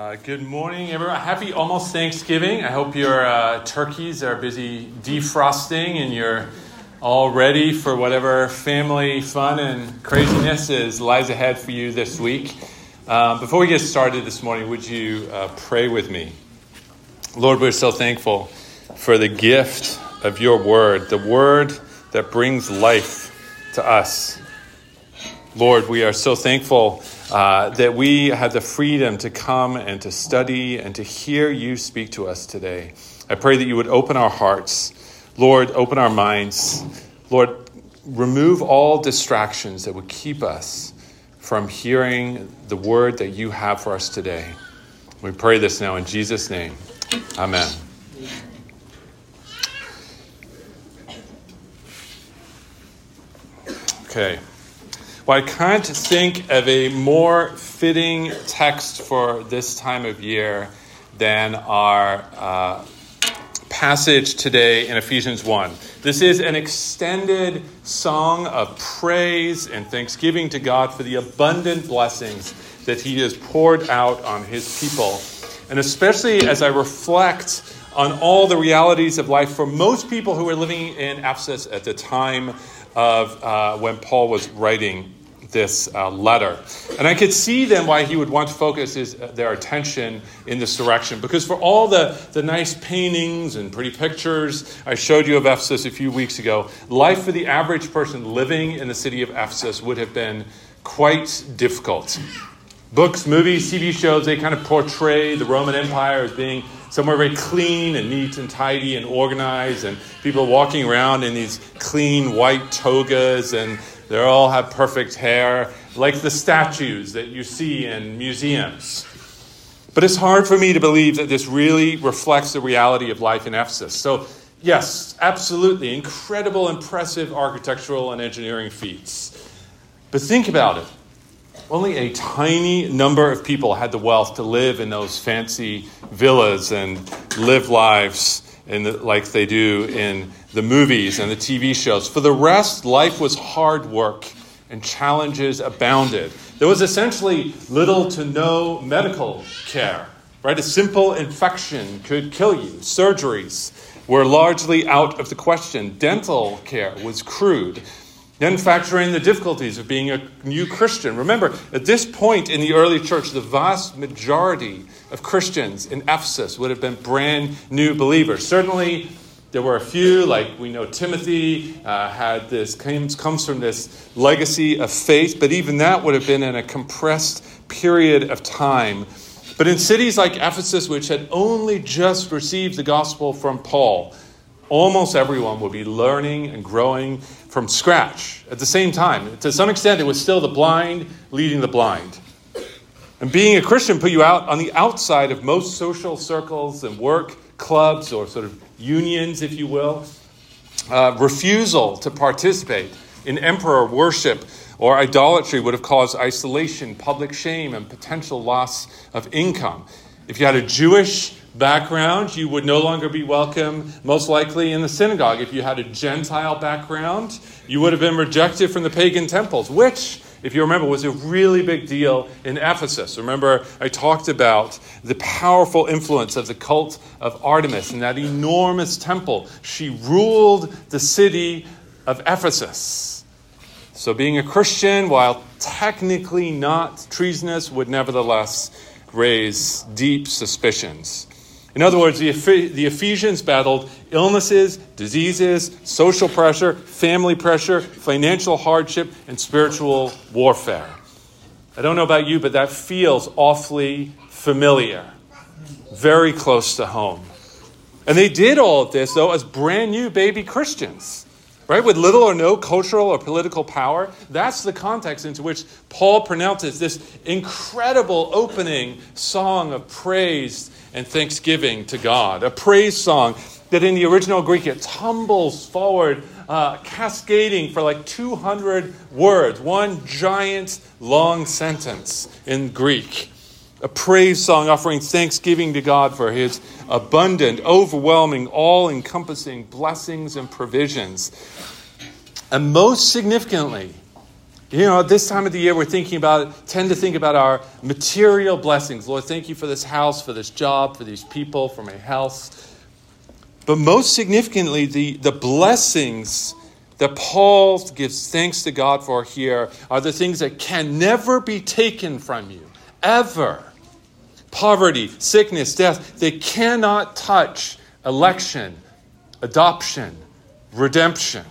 Uh, good morning, everyone. Happy almost Thanksgiving. I hope your uh, turkeys are busy defrosting and you're all ready for whatever family fun and craziness is lies ahead for you this week. Um, before we get started this morning, would you uh, pray with me? Lord, we're so thankful for the gift of your word, the word that brings life to us. Lord, we are so thankful uh, that we have the freedom to come and to study and to hear you speak to us today. I pray that you would open our hearts. Lord, open our minds. Lord, remove all distractions that would keep us from hearing the word that you have for us today. We pray this now in Jesus' name. Amen. Okay. Well, I can't think of a more fitting text for this time of year than our uh, passage today in Ephesians 1. This is an extended song of praise and thanksgiving to God for the abundant blessings that He has poured out on His people. And especially as I reflect on all the realities of life for most people who were living in Ephesus at the time of uh, when Paul was writing this uh, letter. And I could see then why he would want to focus his, uh, their attention in this direction. Because for all the, the nice paintings and pretty pictures I showed you of Ephesus a few weeks ago, life for the average person living in the city of Ephesus would have been quite difficult. Books, movies, TV shows, they kind of portray the Roman Empire as being somewhere very clean and neat and tidy and organized, and people walking around in these clean white togas and they all have perfect hair, like the statues that you see in museums. But it's hard for me to believe that this really reflects the reality of life in Ephesus. So, yes, absolutely, incredible, impressive architectural and engineering feats. But think about it. Only a tiny number of people had the wealth to live in those fancy villas and live lives in the, like they do in the movies and the TV shows. For the rest, life was hard work and challenges abounded. There was essentially little to no medical care, right? A simple infection could kill you. Surgeries were largely out of the question. Dental care was crude. Then factor in the difficulties of being a new Christian. Remember, at this point in the early church, the vast majority of Christians in Ephesus would have been brand new believers. Certainly, there were a few, like we know Timothy uh, had this, comes, comes from this legacy of faith, but even that would have been in a compressed period of time. But in cities like Ephesus, which had only just received the gospel from Paul, almost everyone would be learning and growing from scratch at the same time. To some extent, it was still the blind leading the blind. And being a Christian put you out on the outside of most social circles and work clubs or sort of unions, if you will. Uh, refusal to participate in emperor worship or idolatry would have caused isolation, public shame, and potential loss of income. If you had a Jewish background, you would no longer be welcome, most likely, in the synagogue. If you had a Gentile background, you would have been rejected from the pagan temples, which if you remember, was a really big deal in Ephesus. Remember, I talked about the powerful influence of the cult of Artemis and that enormous temple. She ruled the city of Ephesus. So, being a Christian, while technically not treasonous, would nevertheless raise deep suspicions. In other words, the, the Ephesians battled illnesses, diseases, social pressure, family pressure, financial hardship, and spiritual warfare. I don't know about you, but that feels awfully familiar, very close to home. And they did all of this, though, as brand new baby Christians, right? With little or no cultural or political power. That's the context into which Paul pronounces this incredible opening song of praise and thanksgiving to God. A praise song that in the original Greek it tumbles forward, uh, cascading for like 200 words, one giant long sentence in Greek. A praise song offering thanksgiving to God for his abundant, overwhelming, all encompassing blessings and provisions. And most significantly, You know, at this time of the year, we're thinking about, tend to think about our material blessings. Lord, thank you for this house, for this job, for these people, for my health. But most significantly, the, the blessings that Paul gives thanks to God for here are the things that can never be taken from you, ever. Poverty, sickness, death, they cannot touch election, adoption, redemption.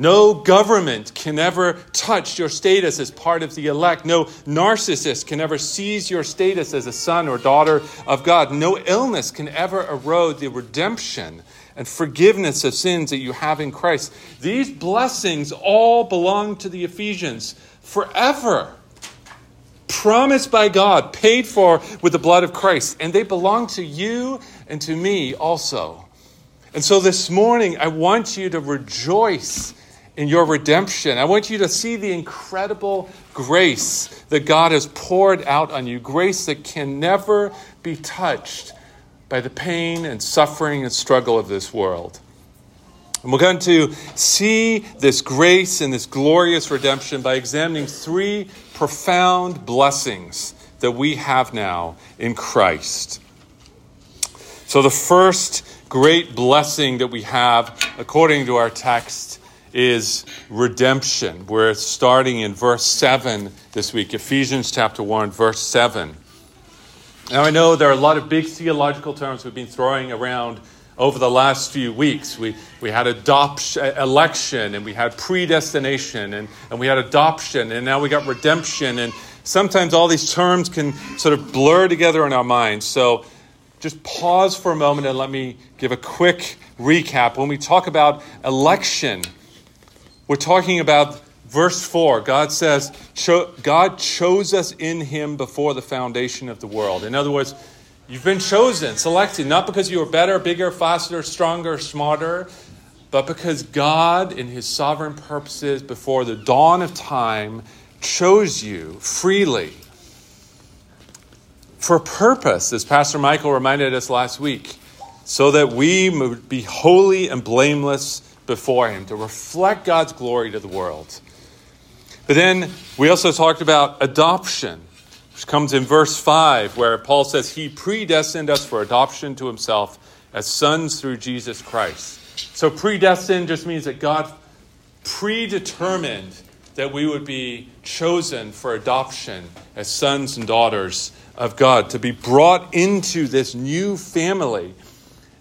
No government can ever touch your status as part of the elect. No narcissist can ever seize your status as a son or daughter of God. No illness can ever erode the redemption and forgiveness of sins that you have in Christ. These blessings all belong to the Ephesians forever. Promised by God, paid for with the blood of Christ, and they belong to you and to me also. And so this morning, I want you to rejoice in your redemption. I want you to see the incredible grace that God has poured out on you, grace that can never be touched by the pain and suffering and struggle of this world. And we're going to see this grace and this glorious redemption by examining three profound blessings that we have now in Christ. So, the first great blessing that we have, according to our text, is redemption. We're starting in verse 7 this week, Ephesians chapter 1, verse 7. Now, I know there are a lot of big theological terms we've been throwing around over the last few weeks. We, we had adoption, election, and we had predestination, and, and we had adoption, and now we got redemption. And sometimes all these terms can sort of blur together in our minds. So just pause for a moment and let me give a quick recap. When we talk about election, we're talking about verse 4. God says, God chose us in him before the foundation of the world. In other words, you've been chosen, selected, not because you were better, bigger, faster, stronger, smarter, but because God, in his sovereign purposes before the dawn of time, chose you freely for purpose, as Pastor Michael reminded us last week, so that we would be holy and blameless before Him, to reflect God's glory to the world. But then we also talked about adoption, which comes in verse 5, where Paul says, He predestined us for adoption to Himself as sons through Jesus Christ. So, predestined just means that God predetermined that we would be chosen for adoption as sons and daughters of God, to be brought into this new family.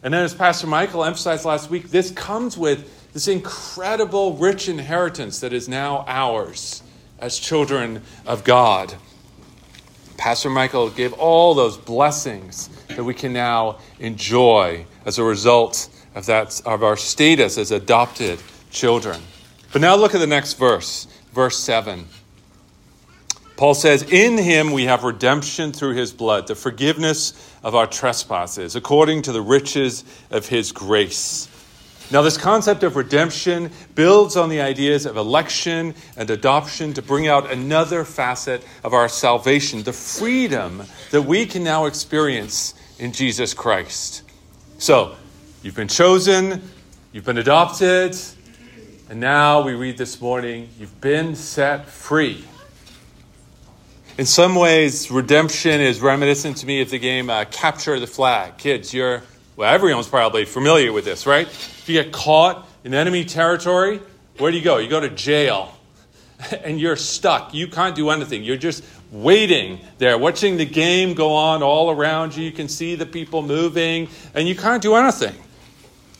And then, as Pastor Michael emphasized last week, this comes with this incredible, rich inheritance that is now ours as children of God. Pastor Michael gave all those blessings that we can now enjoy as a result of that of our status as adopted children. But now look at the next verse, verse 7. Paul says, In him we have redemption through his blood, the forgiveness of our trespasses, according to the riches of his grace. Now, this concept of redemption builds on the ideas of election and adoption to bring out another facet of our salvation, the freedom that we can now experience in Jesus Christ. So, you've been chosen, you've been adopted, and now we read this morning, you've been set free. In some ways, redemption is reminiscent to me of the game uh, Capture the Flag. Kids, you're, well, everyone's probably familiar with this, right? If you get caught in enemy territory, where do you go? You go to jail. And you're stuck. You can't do anything. You're just waiting there, watching the game go on all around you. You can see the people moving, and you can't do anything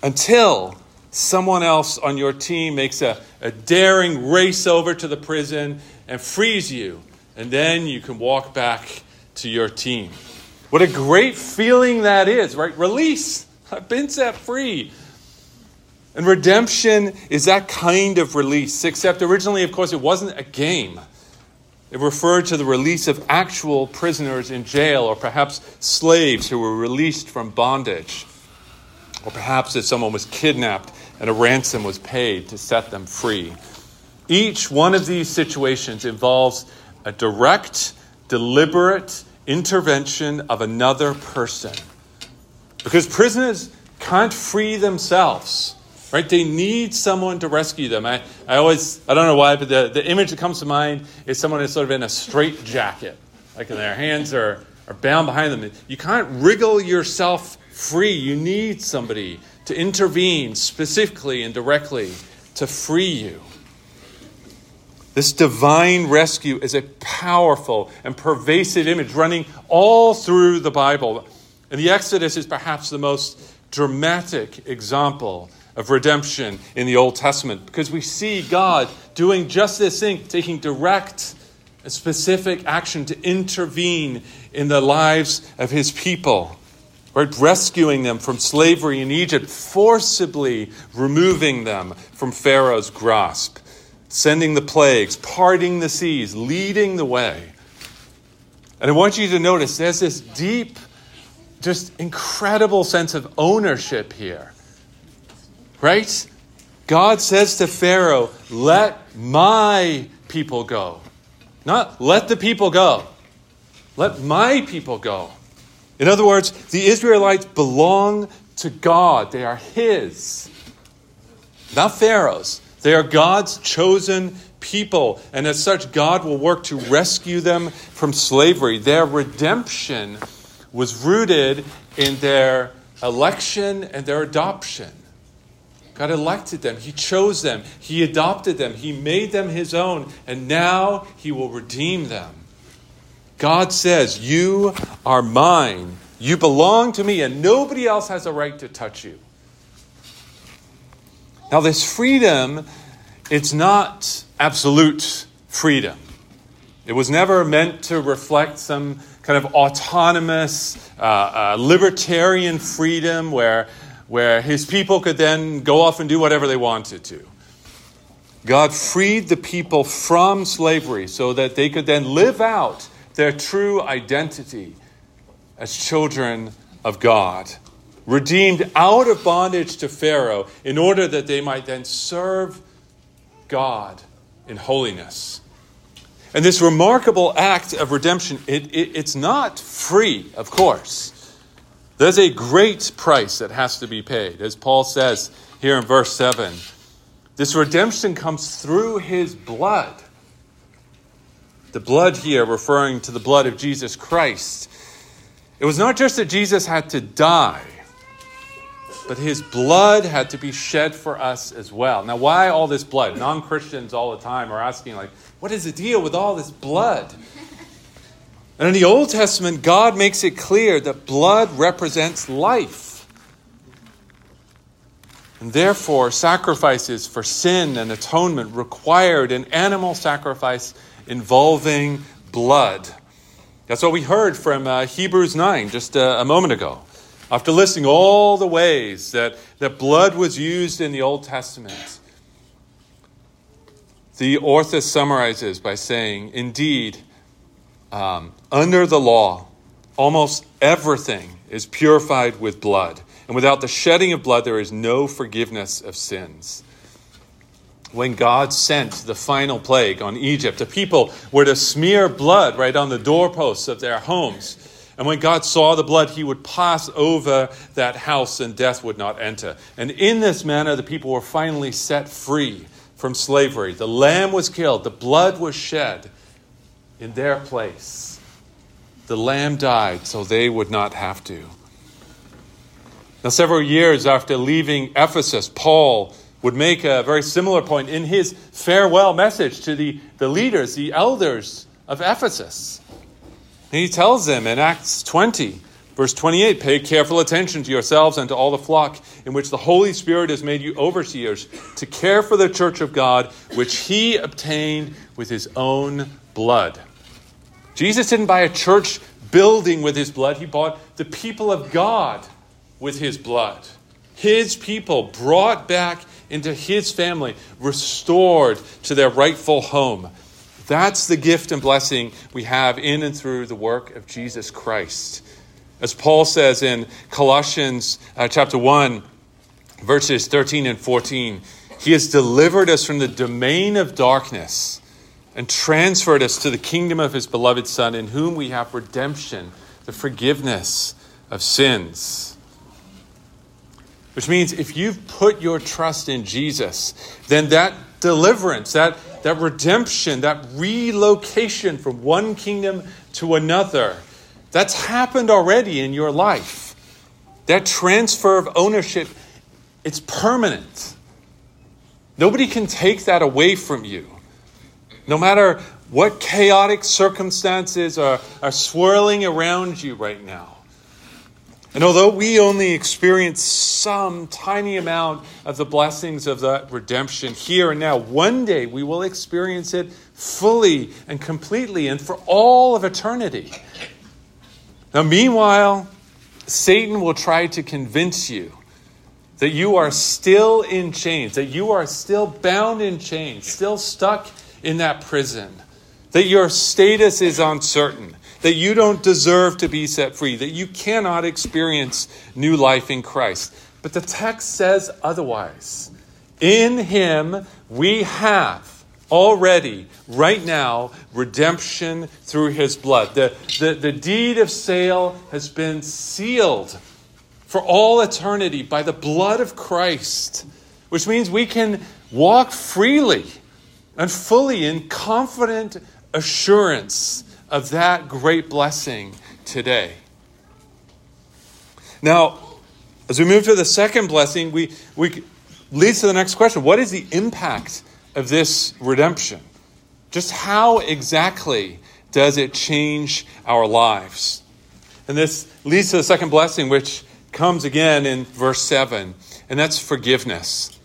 until someone else on your team makes a, a daring race over to the prison and frees you. And then you can walk back to your team. What a great feeling that is, right? Release. I've been set free. And redemption is that kind of release, except originally, of course, it wasn't a game. It referred to the release of actual prisoners in jail, or perhaps slaves who were released from bondage. Or perhaps if someone was kidnapped and a ransom was paid to set them free. Each one of these situations involves a direct, deliberate intervention of another person. Because prisoners can't free themselves. Right? They need someone to rescue them. I, I always, I don't know why, but the, the image that comes to mind is someone is sort of in a straight jacket, like their hands are, are bound behind them. You can't wriggle yourself free. You need somebody to intervene specifically and directly to free you. This divine rescue is a powerful and pervasive image running all through the Bible. And the Exodus is perhaps the most dramatic example of redemption in the Old Testament because we see God doing just this thing, taking direct and specific action to intervene in the lives of his people. Right, rescuing them from slavery in Egypt, forcibly removing them from Pharaoh's grasp, sending the plagues, parting the seas, leading the way. And I want you to notice there's this deep, just incredible sense of ownership here. Right? God says to Pharaoh, Let my people go. Not let the people go. Let my people go. In other words, the Israelites belong to God. They are His, not Pharaoh's. They are God's chosen people. And as such, God will work to rescue them from slavery. Their redemption was rooted in their election and their adoption. God elected them, He chose them, He adopted them, He made them His own, and now He will redeem them. God says, You are mine. You belong to me, and nobody else has a right to touch you. Now, this freedom, it's not absolute freedom. It was never meant to reflect some kind of autonomous, uh, uh, libertarian freedom where where his people could then go off and do whatever they wanted to. God freed the people from slavery so that they could then live out their true identity as children of God, redeemed out of bondage to Pharaoh in order that they might then serve God in holiness. And this remarkable act of redemption, it, it, it's not free, of course. There's a great price that has to be paid. As Paul says here in verse 7, this redemption comes through his blood. The blood here referring to the blood of Jesus Christ. It was not just that Jesus had to die, but his blood had to be shed for us as well. Now, why all this blood? Non Christians all the time are asking, like, what is the deal with all this blood? And in the Old Testament, God makes it clear that blood represents life. And therefore, sacrifices for sin and atonement required an animal sacrifice involving blood. That's what we heard from uh, Hebrews 9 just a, a moment ago. After listing all the ways that, that blood was used in the Old Testament, the author summarizes by saying, Indeed, um, under the law, almost everything is purified with blood. And without the shedding of blood, there is no forgiveness of sins. When God sent the final plague on Egypt, the people were to smear blood right on the doorposts of their homes. And when God saw the blood, he would pass over that house and death would not enter. And in this manner, the people were finally set free from slavery. The lamb was killed, the blood was shed in their place. The lamb died so they would not have to. Now, several years after leaving Ephesus, Paul would make a very similar point in his farewell message to the, the leaders, the elders of Ephesus. He tells them in Acts 20, verse 28 Pay careful attention to yourselves and to all the flock in which the Holy Spirit has made you overseers to care for the church of God, which he obtained with his own blood. Jesus didn't buy a church building with his blood, he bought the people of God with his blood. His people brought back into his family, restored to their rightful home. That's the gift and blessing we have in and through the work of Jesus Christ. As Paul says in Colossians uh, chapter 1, verses 13 and 14, he has delivered us from the domain of darkness and transferred us to the kingdom of his beloved Son, in whom we have redemption, the forgiveness of sins. Which means if you've put your trust in Jesus, then that deliverance, that, that redemption, that relocation from one kingdom to another, that's happened already in your life. That transfer of ownership, it's permanent. Nobody can take that away from you. No matter what chaotic circumstances are, are swirling around you right now. And although we only experience some tiny amount of the blessings of that redemption here and now, one day we will experience it fully and completely and for all of eternity. Now, meanwhile, Satan will try to convince you that you are still in chains, that you are still bound in chains, still stuck in that prison, that your status is uncertain, that you don't deserve to be set free, that you cannot experience new life in Christ. But the text says otherwise. In him we have already, right now, redemption through his blood. The, the, the deed of sale has been sealed for all eternity by the blood of Christ, which means we can walk freely and fully in confident assurance of that great blessing today. Now, as we move to the second blessing, we, we leads to the next question. What is the impact of this redemption? Just how exactly does it change our lives? And this leads to the second blessing, which comes again in verse 7, and that's forgiveness.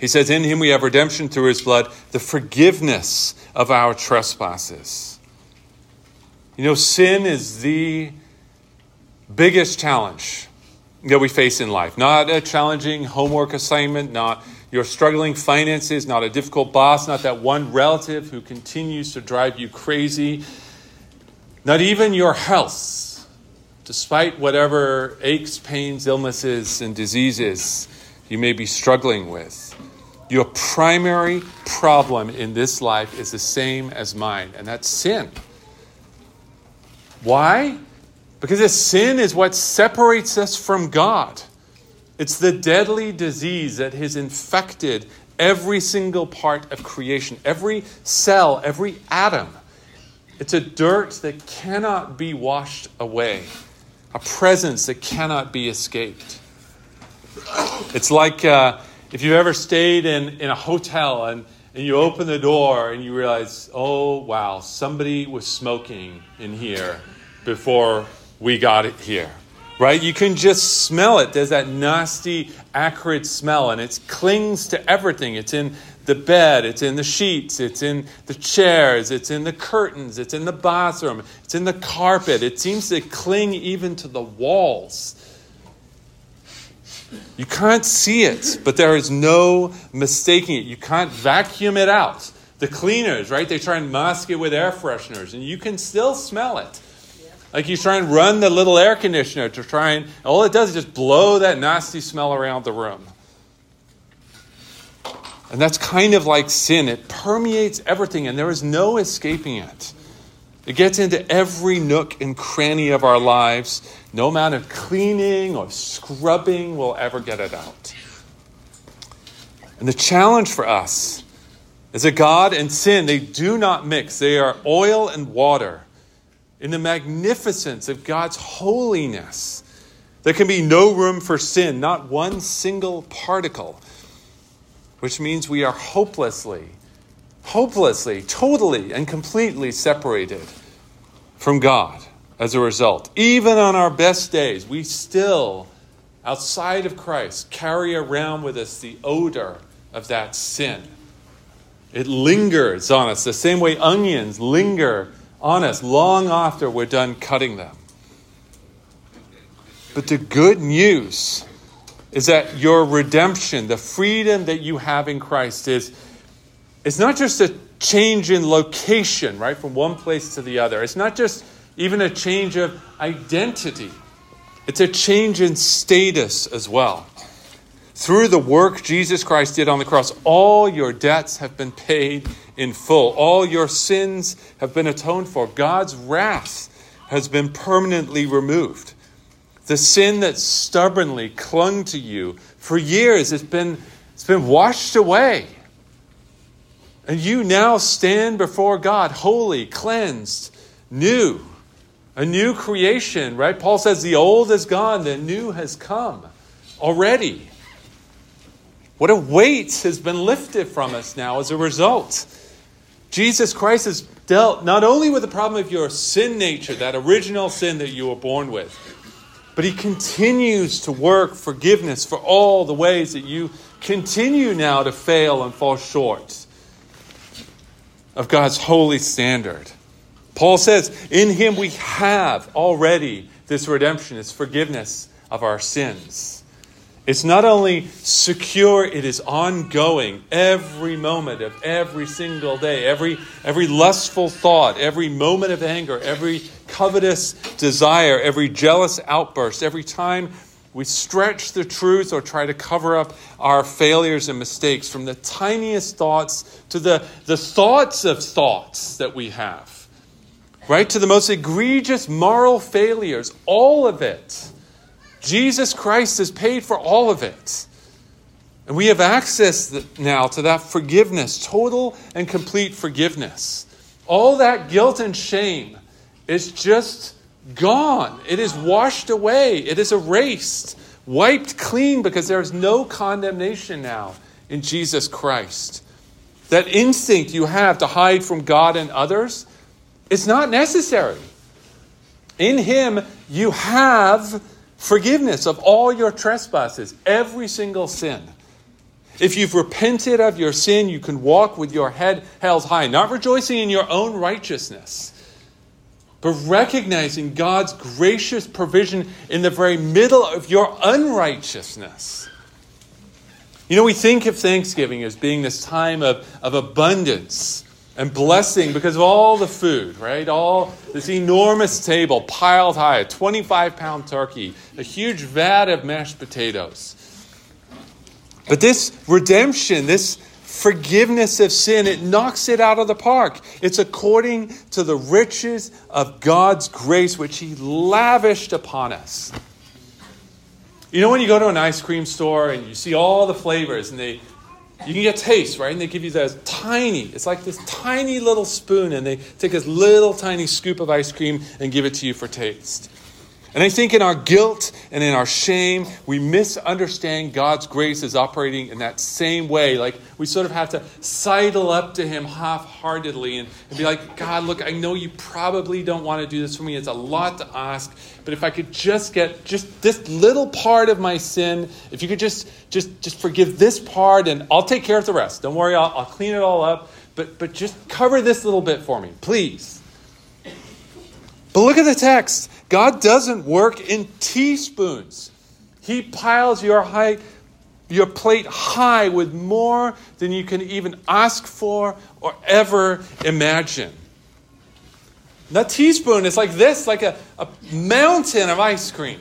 He says, In him we have redemption through his blood, the forgiveness of our trespasses. You know, sin is the biggest challenge that we face in life. Not a challenging homework assignment, not your struggling finances, not a difficult boss, not that one relative who continues to drive you crazy, not even your health, despite whatever aches, pains, illnesses, and diseases you may be struggling with. Your primary problem in this life is the same as mine, and that's sin. Why? Because this sin is what separates us from God. It's the deadly disease that has infected every single part of creation, every cell, every atom. It's a dirt that cannot be washed away, a presence that cannot be escaped. It's like uh, if you've ever stayed in, in a hotel and, and you open the door and you realize, oh, wow, somebody was smoking in here before we got it here, right? You can just smell it. There's that nasty, acrid smell, and it clings to everything. It's in the bed, it's in the sheets, it's in the chairs, it's in the curtains, it's in the bathroom, it's in the carpet. It seems to cling even to the walls. You can't see it, but there is no mistaking it. You can't vacuum it out. The cleaners, right? They try and mask it with air fresheners, and you can still smell it. Like you try and run the little air conditioner to try and all it does is just blow that nasty smell around the room. And that's kind of like sin. It permeates everything, and there is no escaping it. It gets into every nook and cranny of our lives. No amount of cleaning or scrubbing will ever get it out. And the challenge for us is that God and sin, they do not mix. They are oil and water. In the magnificence of God's holiness, there can be no room for sin, not one single particle, which means we are hopelessly, hopelessly, totally, and completely separated from God as a result. Even on our best days, we still, outside of Christ, carry around with us the odor of that sin. It lingers on us the same way onions linger on us long after we're done cutting them. But the good news is that your redemption, the freedom that you have in Christ, is it's not just a change in location, right, from one place to the other. It's not just even a change of identity, it's a change in status as well. Through the work Jesus Christ did on the cross, all your debts have been paid in full. All your sins have been atoned for. God's wrath has been permanently removed. The sin that stubbornly clung to you for years, it's been, it's been washed away. And you now stand before God, holy, cleansed, new, a new creation, right? Paul says the old is gone, the new has come already. What a weight has been lifted from us now as a result. Jesus Christ has dealt not only with the problem of your sin nature, that original sin that you were born with, but he continues to work forgiveness for all the ways that you continue now to fail and fall short of God's holy standard. Paul says, In him we have already this redemption, this forgiveness of our sins. It's not only secure, it is ongoing every moment of every single day, every, every lustful thought, every moment of anger, every covetous desire, every jealous outburst, every time we stretch the truth or try to cover up our failures and mistakes, from the tiniest thoughts to the, the thoughts of thoughts that we have, right? To the most egregious moral failures, all of it Jesus Christ has paid for all of it. And we have access now to that forgiveness, total and complete forgiveness. All that guilt and shame is just gone. It is washed away. It is erased, wiped clean because there is no condemnation now in Jesus Christ. That instinct you have to hide from God and others, it's not necessary. In Him, you have forgiveness of all your trespasses, every single sin. If you've repented of your sin, you can walk with your head held high, not rejoicing in your own righteousness, but recognizing God's gracious provision in the very middle of your unrighteousness. You know, we think of Thanksgiving as being this time of, of abundance and blessing because of all the food, right? All this enormous table piled high, a 25 pound turkey, a huge vat of mashed potatoes. But this redemption, this forgiveness of sin, it knocks it out of the park. It's according to the riches of God's grace, which He lavished upon us. You know, when you go to an ice cream store and you see all the flavors and they you can get taste, right? And they give you this tiny, it's like this tiny little spoon, and they take this little tiny scoop of ice cream and give it to you for taste. And I think in our guilt and in our shame, we misunderstand God's grace is operating in that same way. Like we sort of have to sidle up to Him half heartedly and, and, be like, God, look, I know you probably don't want to do this for me. It's a lot to ask. But if I could just get just this little part of my sin, if you could just just just forgive this part and I'll take care of the rest. Don't worry, I'll, I'll clean it all up. But but just cover this little bit for me, please. But look at the text. God doesn't work in teaspoons. He piles your high, your plate high with more than you can even ask for or ever imagine. That teaspoon is like this, like a, a mountain of ice cream.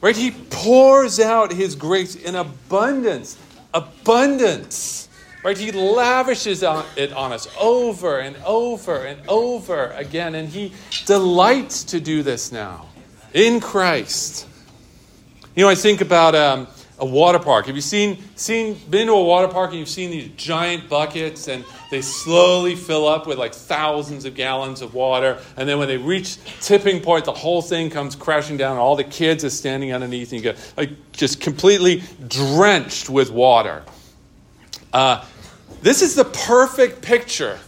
Right? He pours out his grace in abundance. Abundance. Right? He lavishes it on us over and over and over again. And He delights to do this now in Christ. You know, I think about um, a water park. Have you seen, seen, been to a water park and you've seen these giant buckets and they slowly fill up with like thousands of gallons of water. And then when they reach tipping point, the whole thing comes crashing down. And all the kids are standing underneath and you get like just completely drenched with water. Uh, this is the perfect picture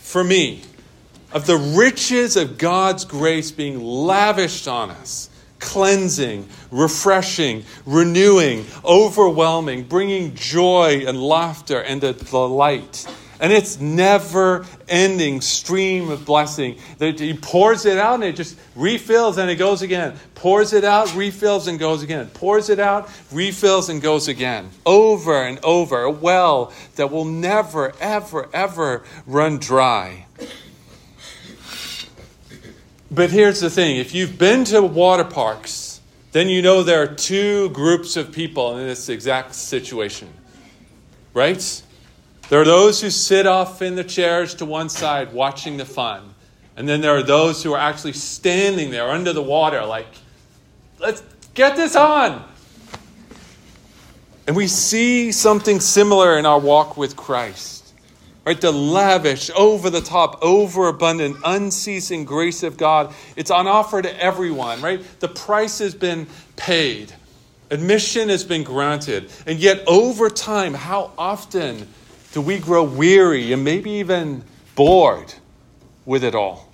for me of the riches of God's grace being lavished on us cleansing, refreshing, renewing, overwhelming, bringing joy and laughter and delight and it's never ending stream of blessing. That he pours it out and it just refills and it goes again. Pours it out, refills and goes again. Pours it out, refills and goes again. Over and over. A well that will never, ever, ever run dry. But here's the thing if you've been to water parks, then you know there are two groups of people in this exact situation. Right? There are those who sit off in the chairs to one side watching the fun. And then there are those who are actually standing there under the water, like, let's get this on. And we see something similar in our walk with Christ. Right? The lavish, over the top, overabundant, unceasing grace of God. It's on offer to everyone, right? The price has been paid. Admission has been granted. And yet, over time, how often do we grow weary and maybe even bored with it all?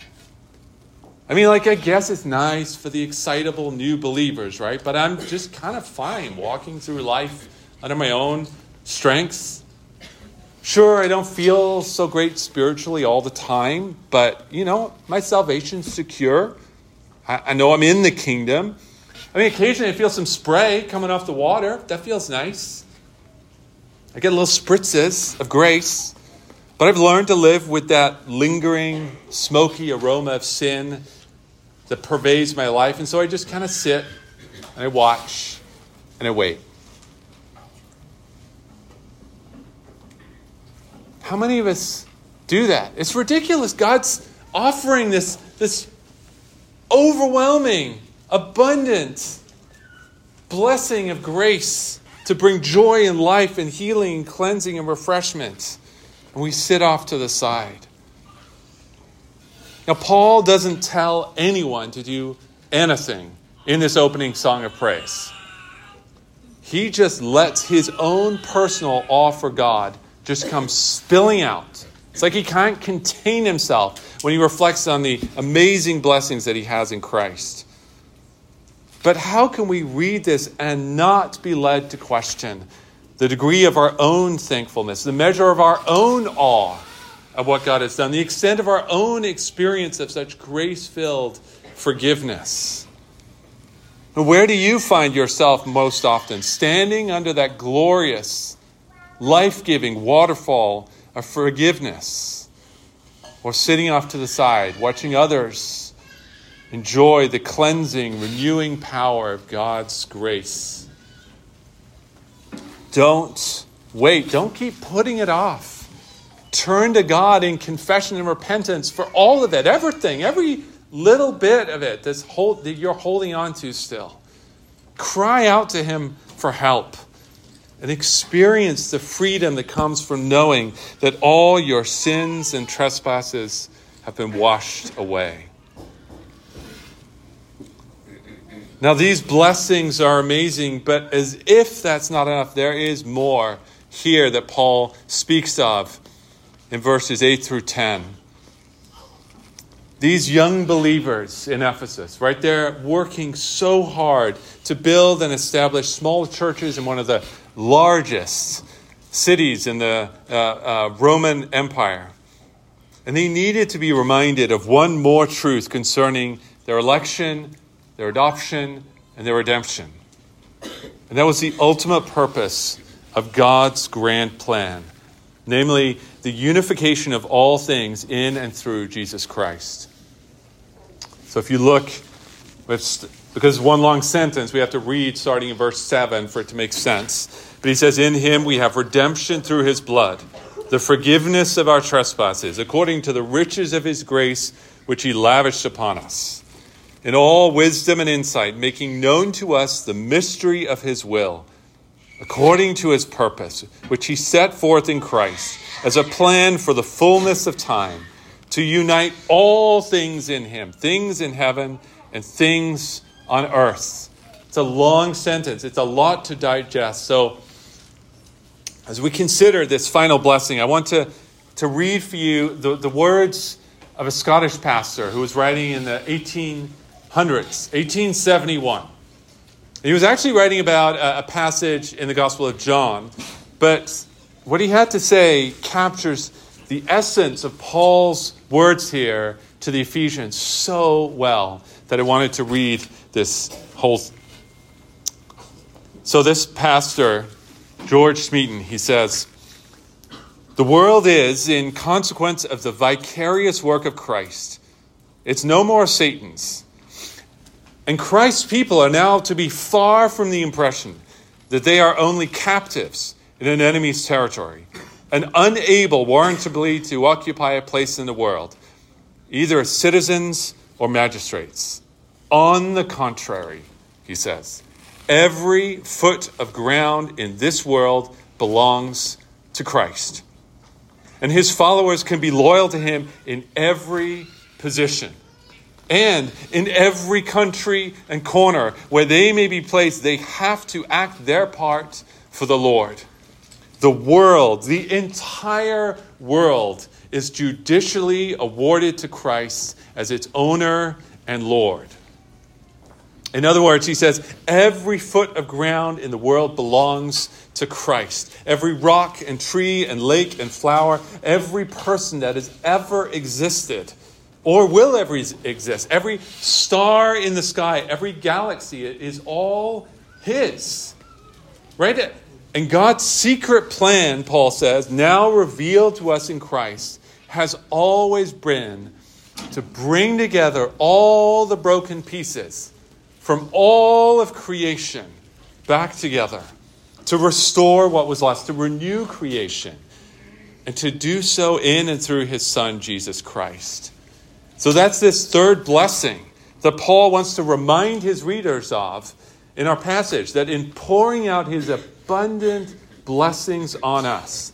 I mean, like, I guess it's nice for the excitable new believers, right? But I'm just kind of fine walking through life under my own strengths. Sure, I don't feel so great spiritually all the time, but, you know, my salvation's secure. I, I know I'm in the kingdom. I mean, occasionally I feel some spray coming off the water. That feels nice. I get little spritzes of grace. But I've learned to live with that lingering, smoky aroma of sin that pervades my life. And so I just kind of sit and I watch and I wait. How many of us do that? It's ridiculous. God's offering this, this overwhelming, abundant blessing of grace to bring joy and life and healing and cleansing and refreshment. And we sit off to the side. Now, Paul doesn't tell anyone to do anything in this opening song of praise. He just lets his own personal awe for God just come spilling out. It's like he can't contain himself when he reflects on the amazing blessings that he has in Christ. But how can we read this and not be led to question the degree of our own thankfulness, the measure of our own awe of what God has done, the extent of our own experience of such grace filled forgiveness? Where do you find yourself most often? Standing under that glorious, life giving waterfall of forgiveness, or sitting off to the side, watching others enjoy the cleansing, renewing power of God's grace. Don't wait. Don't keep putting it off. Turn to God in confession and repentance for all of it, everything, every little bit of it that's hold, that you're holding on to still. Cry out to Him for help and experience the freedom that comes from knowing that all your sins and trespasses have been washed away. Now, these blessings are amazing, but as if that's not enough, there is more here that Paul speaks of in verses 8 through 10. These young believers in Ephesus, right they're working so hard to build and establish small churches in one of the largest cities in the uh, uh, Roman Empire. And they needed to be reminded of one more truth concerning their election their adoption, and their redemption. And that was the ultimate purpose of God's grand plan, namely the unification of all things in and through Jesus Christ. So if you look, because one long sentence, we have to read starting in verse 7 for it to make sense. But he says, In him we have redemption through his blood, the forgiveness of our trespasses, according to the riches of his grace, which he lavished upon us in all wisdom and insight, making known to us the mystery of his will, according to his purpose, which he set forth in Christ as a plan for the fullness of time, to unite all things in him, things in heaven and things on earth. It's a long sentence, it's a lot to digest. So, as we consider this final blessing, I want to, to read for you the, the words of a Scottish pastor who was writing in the 18 hundreds, 1871. He was actually writing about a, passage in the Gospel of John, but what he had to say captures the essence of Paul's words here to the Ephesians so well that I wanted to read this whole. So, this pastor, George Smeaton, he says, The world is, in consequence of the vicarious work of Christ, it's no more Satan's. And Christ's people are now to be far from the impression that they are only captives in an enemy's territory and unable warrantably to occupy a place in the world, either as citizens or magistrates. On the contrary, he says. Every foot of ground in this world belongs to Christ. And his followers can be loyal to him in every position. And in every country and corner where they may be placed, they have to act their part for the Lord. The world, the entire world, is judicially awarded to Christ as its owner and Lord. In other words, he says, every foot of ground in the world belongs to Christ. Every rock and tree and lake and flower, every person that has ever existed or will ever exist, every star in the sky, every galaxy is all his. Right? And God's secret plan, Paul says, now revealed to us in Christ, has always been to bring together all the broken pieces from all of creation back together, to restore what was lost, to renew creation, and to do so in and through his Son, Jesus Christ. So that's this third blessing that Paul wants to remind his readers of in our passage that in pouring out his abundant blessings on us,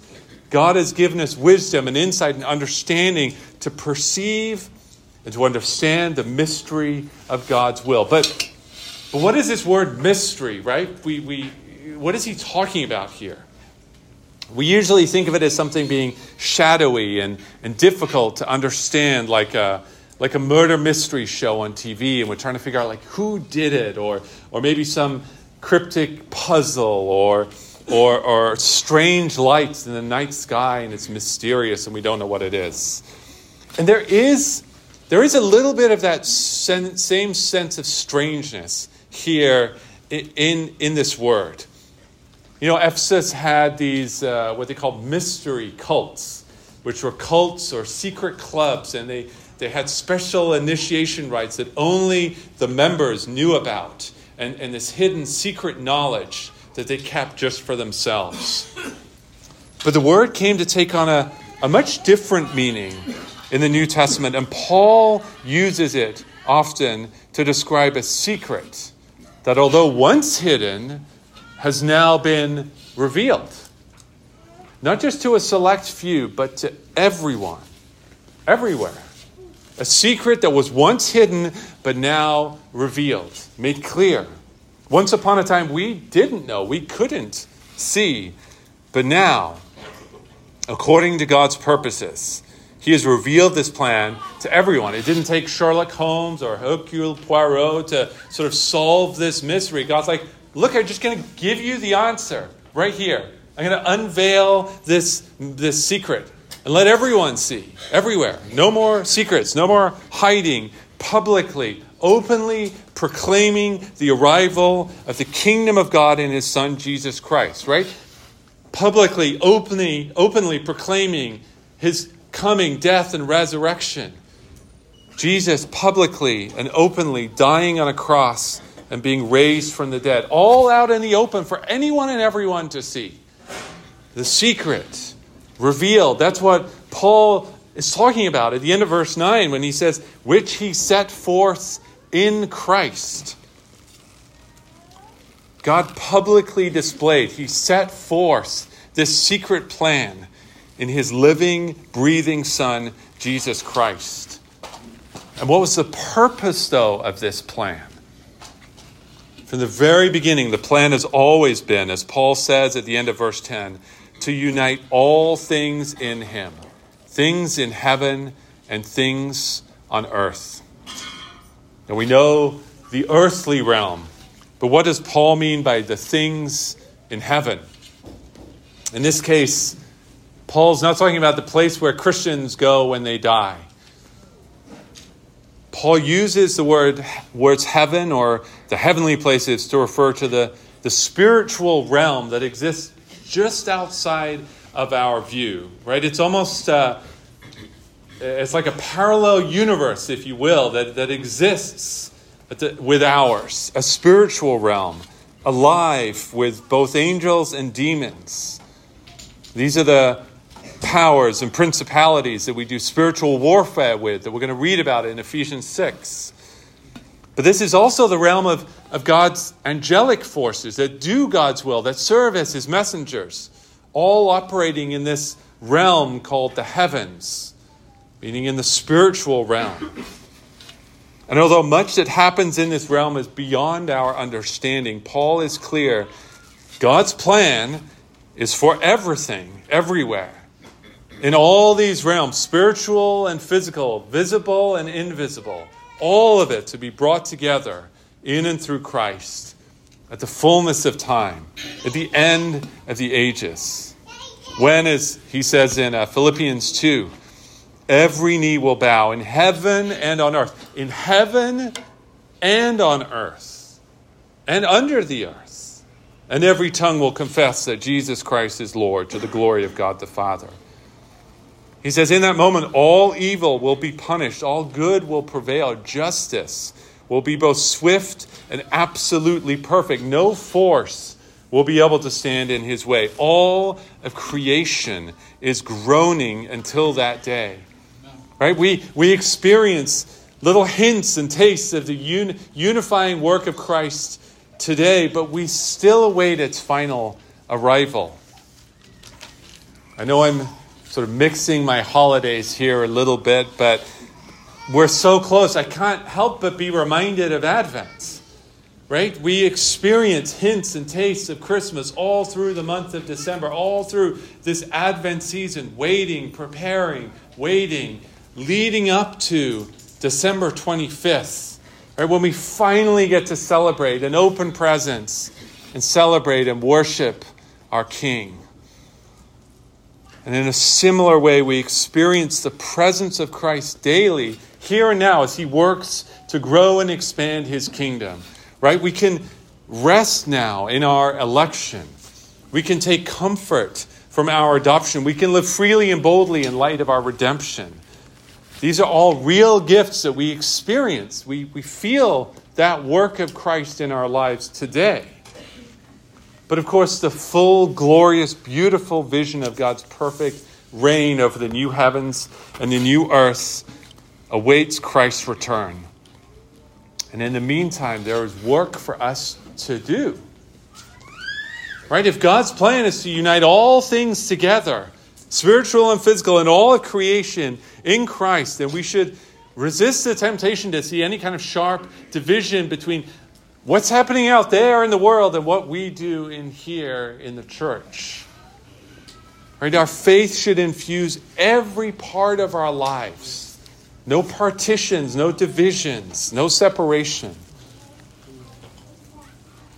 God has given us wisdom and insight and understanding to perceive and to understand the mystery of God's will. But but what is this word mystery, right? We, we, what is he talking about here? We usually think of it as something being shadowy and, and difficult to understand, like a, like a murder mystery show on TV, and we're trying to figure out like who did it, or, or maybe some cryptic puzzle, or, or, or strange lights in the night sky, and it's mysterious, and we don't know what it is. And there is, there is a little bit of that sen- same sense of strangeness here in, in this word. You know, Ephesus had these, uh, what they called mystery cults, which were cults or secret clubs, and they, they had special initiation rites that only the members knew about, and, and this hidden secret knowledge that they kept just for themselves. But the word came to take on a, a much different meaning in the New Testament, and Paul uses it often to describe a secret that although once hidden, has now been revealed. Not just to a select few, but to everyone, everywhere. A secret that was once hidden, but now revealed, made clear. Once upon a time, we didn't know, we couldn't see, but now, according to God's purposes, he has revealed this plan to everyone. It didn't take Sherlock Holmes or Hercule Poirot to sort of solve this mystery. God's like, look, I'm just going to give you the answer right here. I'm going to unveil this, this secret and let everyone see, everywhere. No more secrets, no more hiding, publicly, openly proclaiming the arrival of the kingdom of God in his Son, Jesus Christ, right? Publicly, openly, openly proclaiming his coming, death, and resurrection. Jesus publicly and openly dying on a cross and being raised from the dead, all out in the open for anyone and everyone to see. The secret revealed. That's what Paul is talking about at the end of verse 9 when he says, which he set forth in Christ. God publicly displayed, he set forth this secret plan in his living, breathing Son, Jesus Christ. And what was the purpose, though, of this plan? From the very beginning, the plan has always been, as Paul says at the end of verse 10, to unite all things in him things in heaven and things on earth. And we know the earthly realm, but what does Paul mean by the things in heaven? In this case, Paul's not talking about the place where Christians go when they die. Paul uses the word words heaven or the heavenly places to refer to the, the spiritual realm that exists just outside of our view, right? It's almost uh, it's like a parallel universe, if you will, that, that exists with ours, a spiritual realm, alive with both angels and demons. These are the powers and principalities that we do spiritual warfare with, that we're going to read about in Ephesians 6. But this is also the realm of, of God's angelic forces that do God's will, that serve as his messengers, all operating in this realm called the heavens, meaning in the spiritual realm. And although much that happens in this realm is beyond our understanding, Paul is clear God's plan is for everything, everywhere. In all these realms, spiritual and physical, visible and invisible all of it to be brought together in and through Christ at the fullness of time, at the end of the ages. When, as he says in uh, Philippians 2, every knee will bow in heaven and on earth, in heaven and on earth, and under the earth, and every tongue will confess that Jesus Christ is Lord to the glory of God the Father. He says, In that moment, all evil will be punished, all good will prevail, justice will be both swift and absolutely perfect. No force will be able to stand in his way. All of creation is groaning until that day. Right? We, we experience little hints and tastes of the un, unifying work of Christ today, but we still await its final arrival. I know I'm sort of mixing my holidays here a little bit, but we're so close. I can't help but be reminded of Advent, right? We experience hints and tastes of Christmas all through the month of December, all through this Advent season, waiting, preparing, waiting, leading up to December 25th, right? When we finally get to celebrate and open presents and celebrate and worship our King. And in a similar way, we experience the presence of Christ daily, here and now, as He works to grow and expand His kingdom. Right? We can rest now in our election. We can take comfort from our adoption. We can live freely and boldly in light of our redemption. These are all real gifts that we experience. We, we feel that work of Christ in our lives today. But of course, the full, glorious, beautiful vision of God's perfect reign over the new heavens and the new earth awaits Christ's return. And in the meantime, there is work for us to do. Right? If God's plan is to unite all things together, spiritual and physical, and all of creation in Christ, then we should resist the temptation to see any kind of sharp division between what's happening out there in the world and what we do in here in the church. Right? Our faith should infuse every part of our lives. No partitions, no divisions, no separation.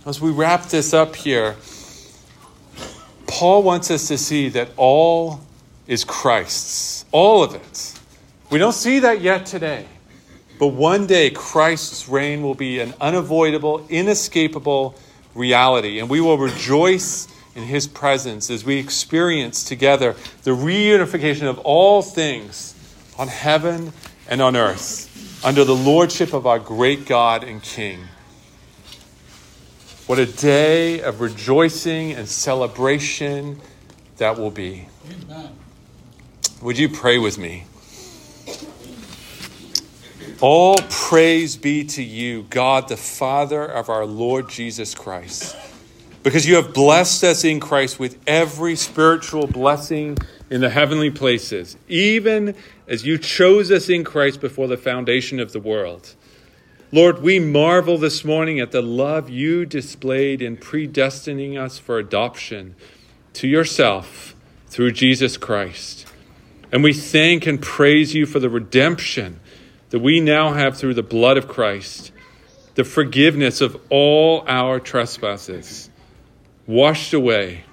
As we wrap this up here, Paul wants us to see that all is Christ's. All of it. We don't see that yet today. But one day, Christ's reign will be an unavoidable, inescapable reality, and we will rejoice in his presence as we experience together the reunification of all things on heaven and on earth under the lordship of our great God and King. What a day of rejoicing and celebration that will be. Amen. Would you pray with me? All praise be to you, God, the Father of our Lord Jesus Christ, because you have blessed us in Christ with every spiritual blessing in the heavenly places, even as you chose us in Christ before the foundation of the world. Lord, we marvel this morning at the love you displayed in predestining us for adoption to yourself through Jesus Christ. And we thank and praise you for the redemption that we now have through the blood of Christ the forgiveness of all our trespasses, washed away,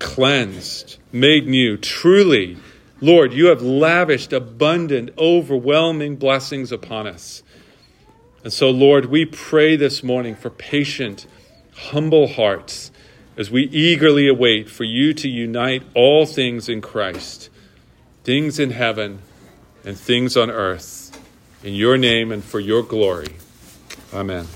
cleansed, made new. Truly, Lord, you have lavished abundant, overwhelming blessings upon us. And so, Lord, we pray this morning for patient, humble hearts as we eagerly await for you to unite all things in Christ, things in heaven and things on earth in your name and for your glory. Amen.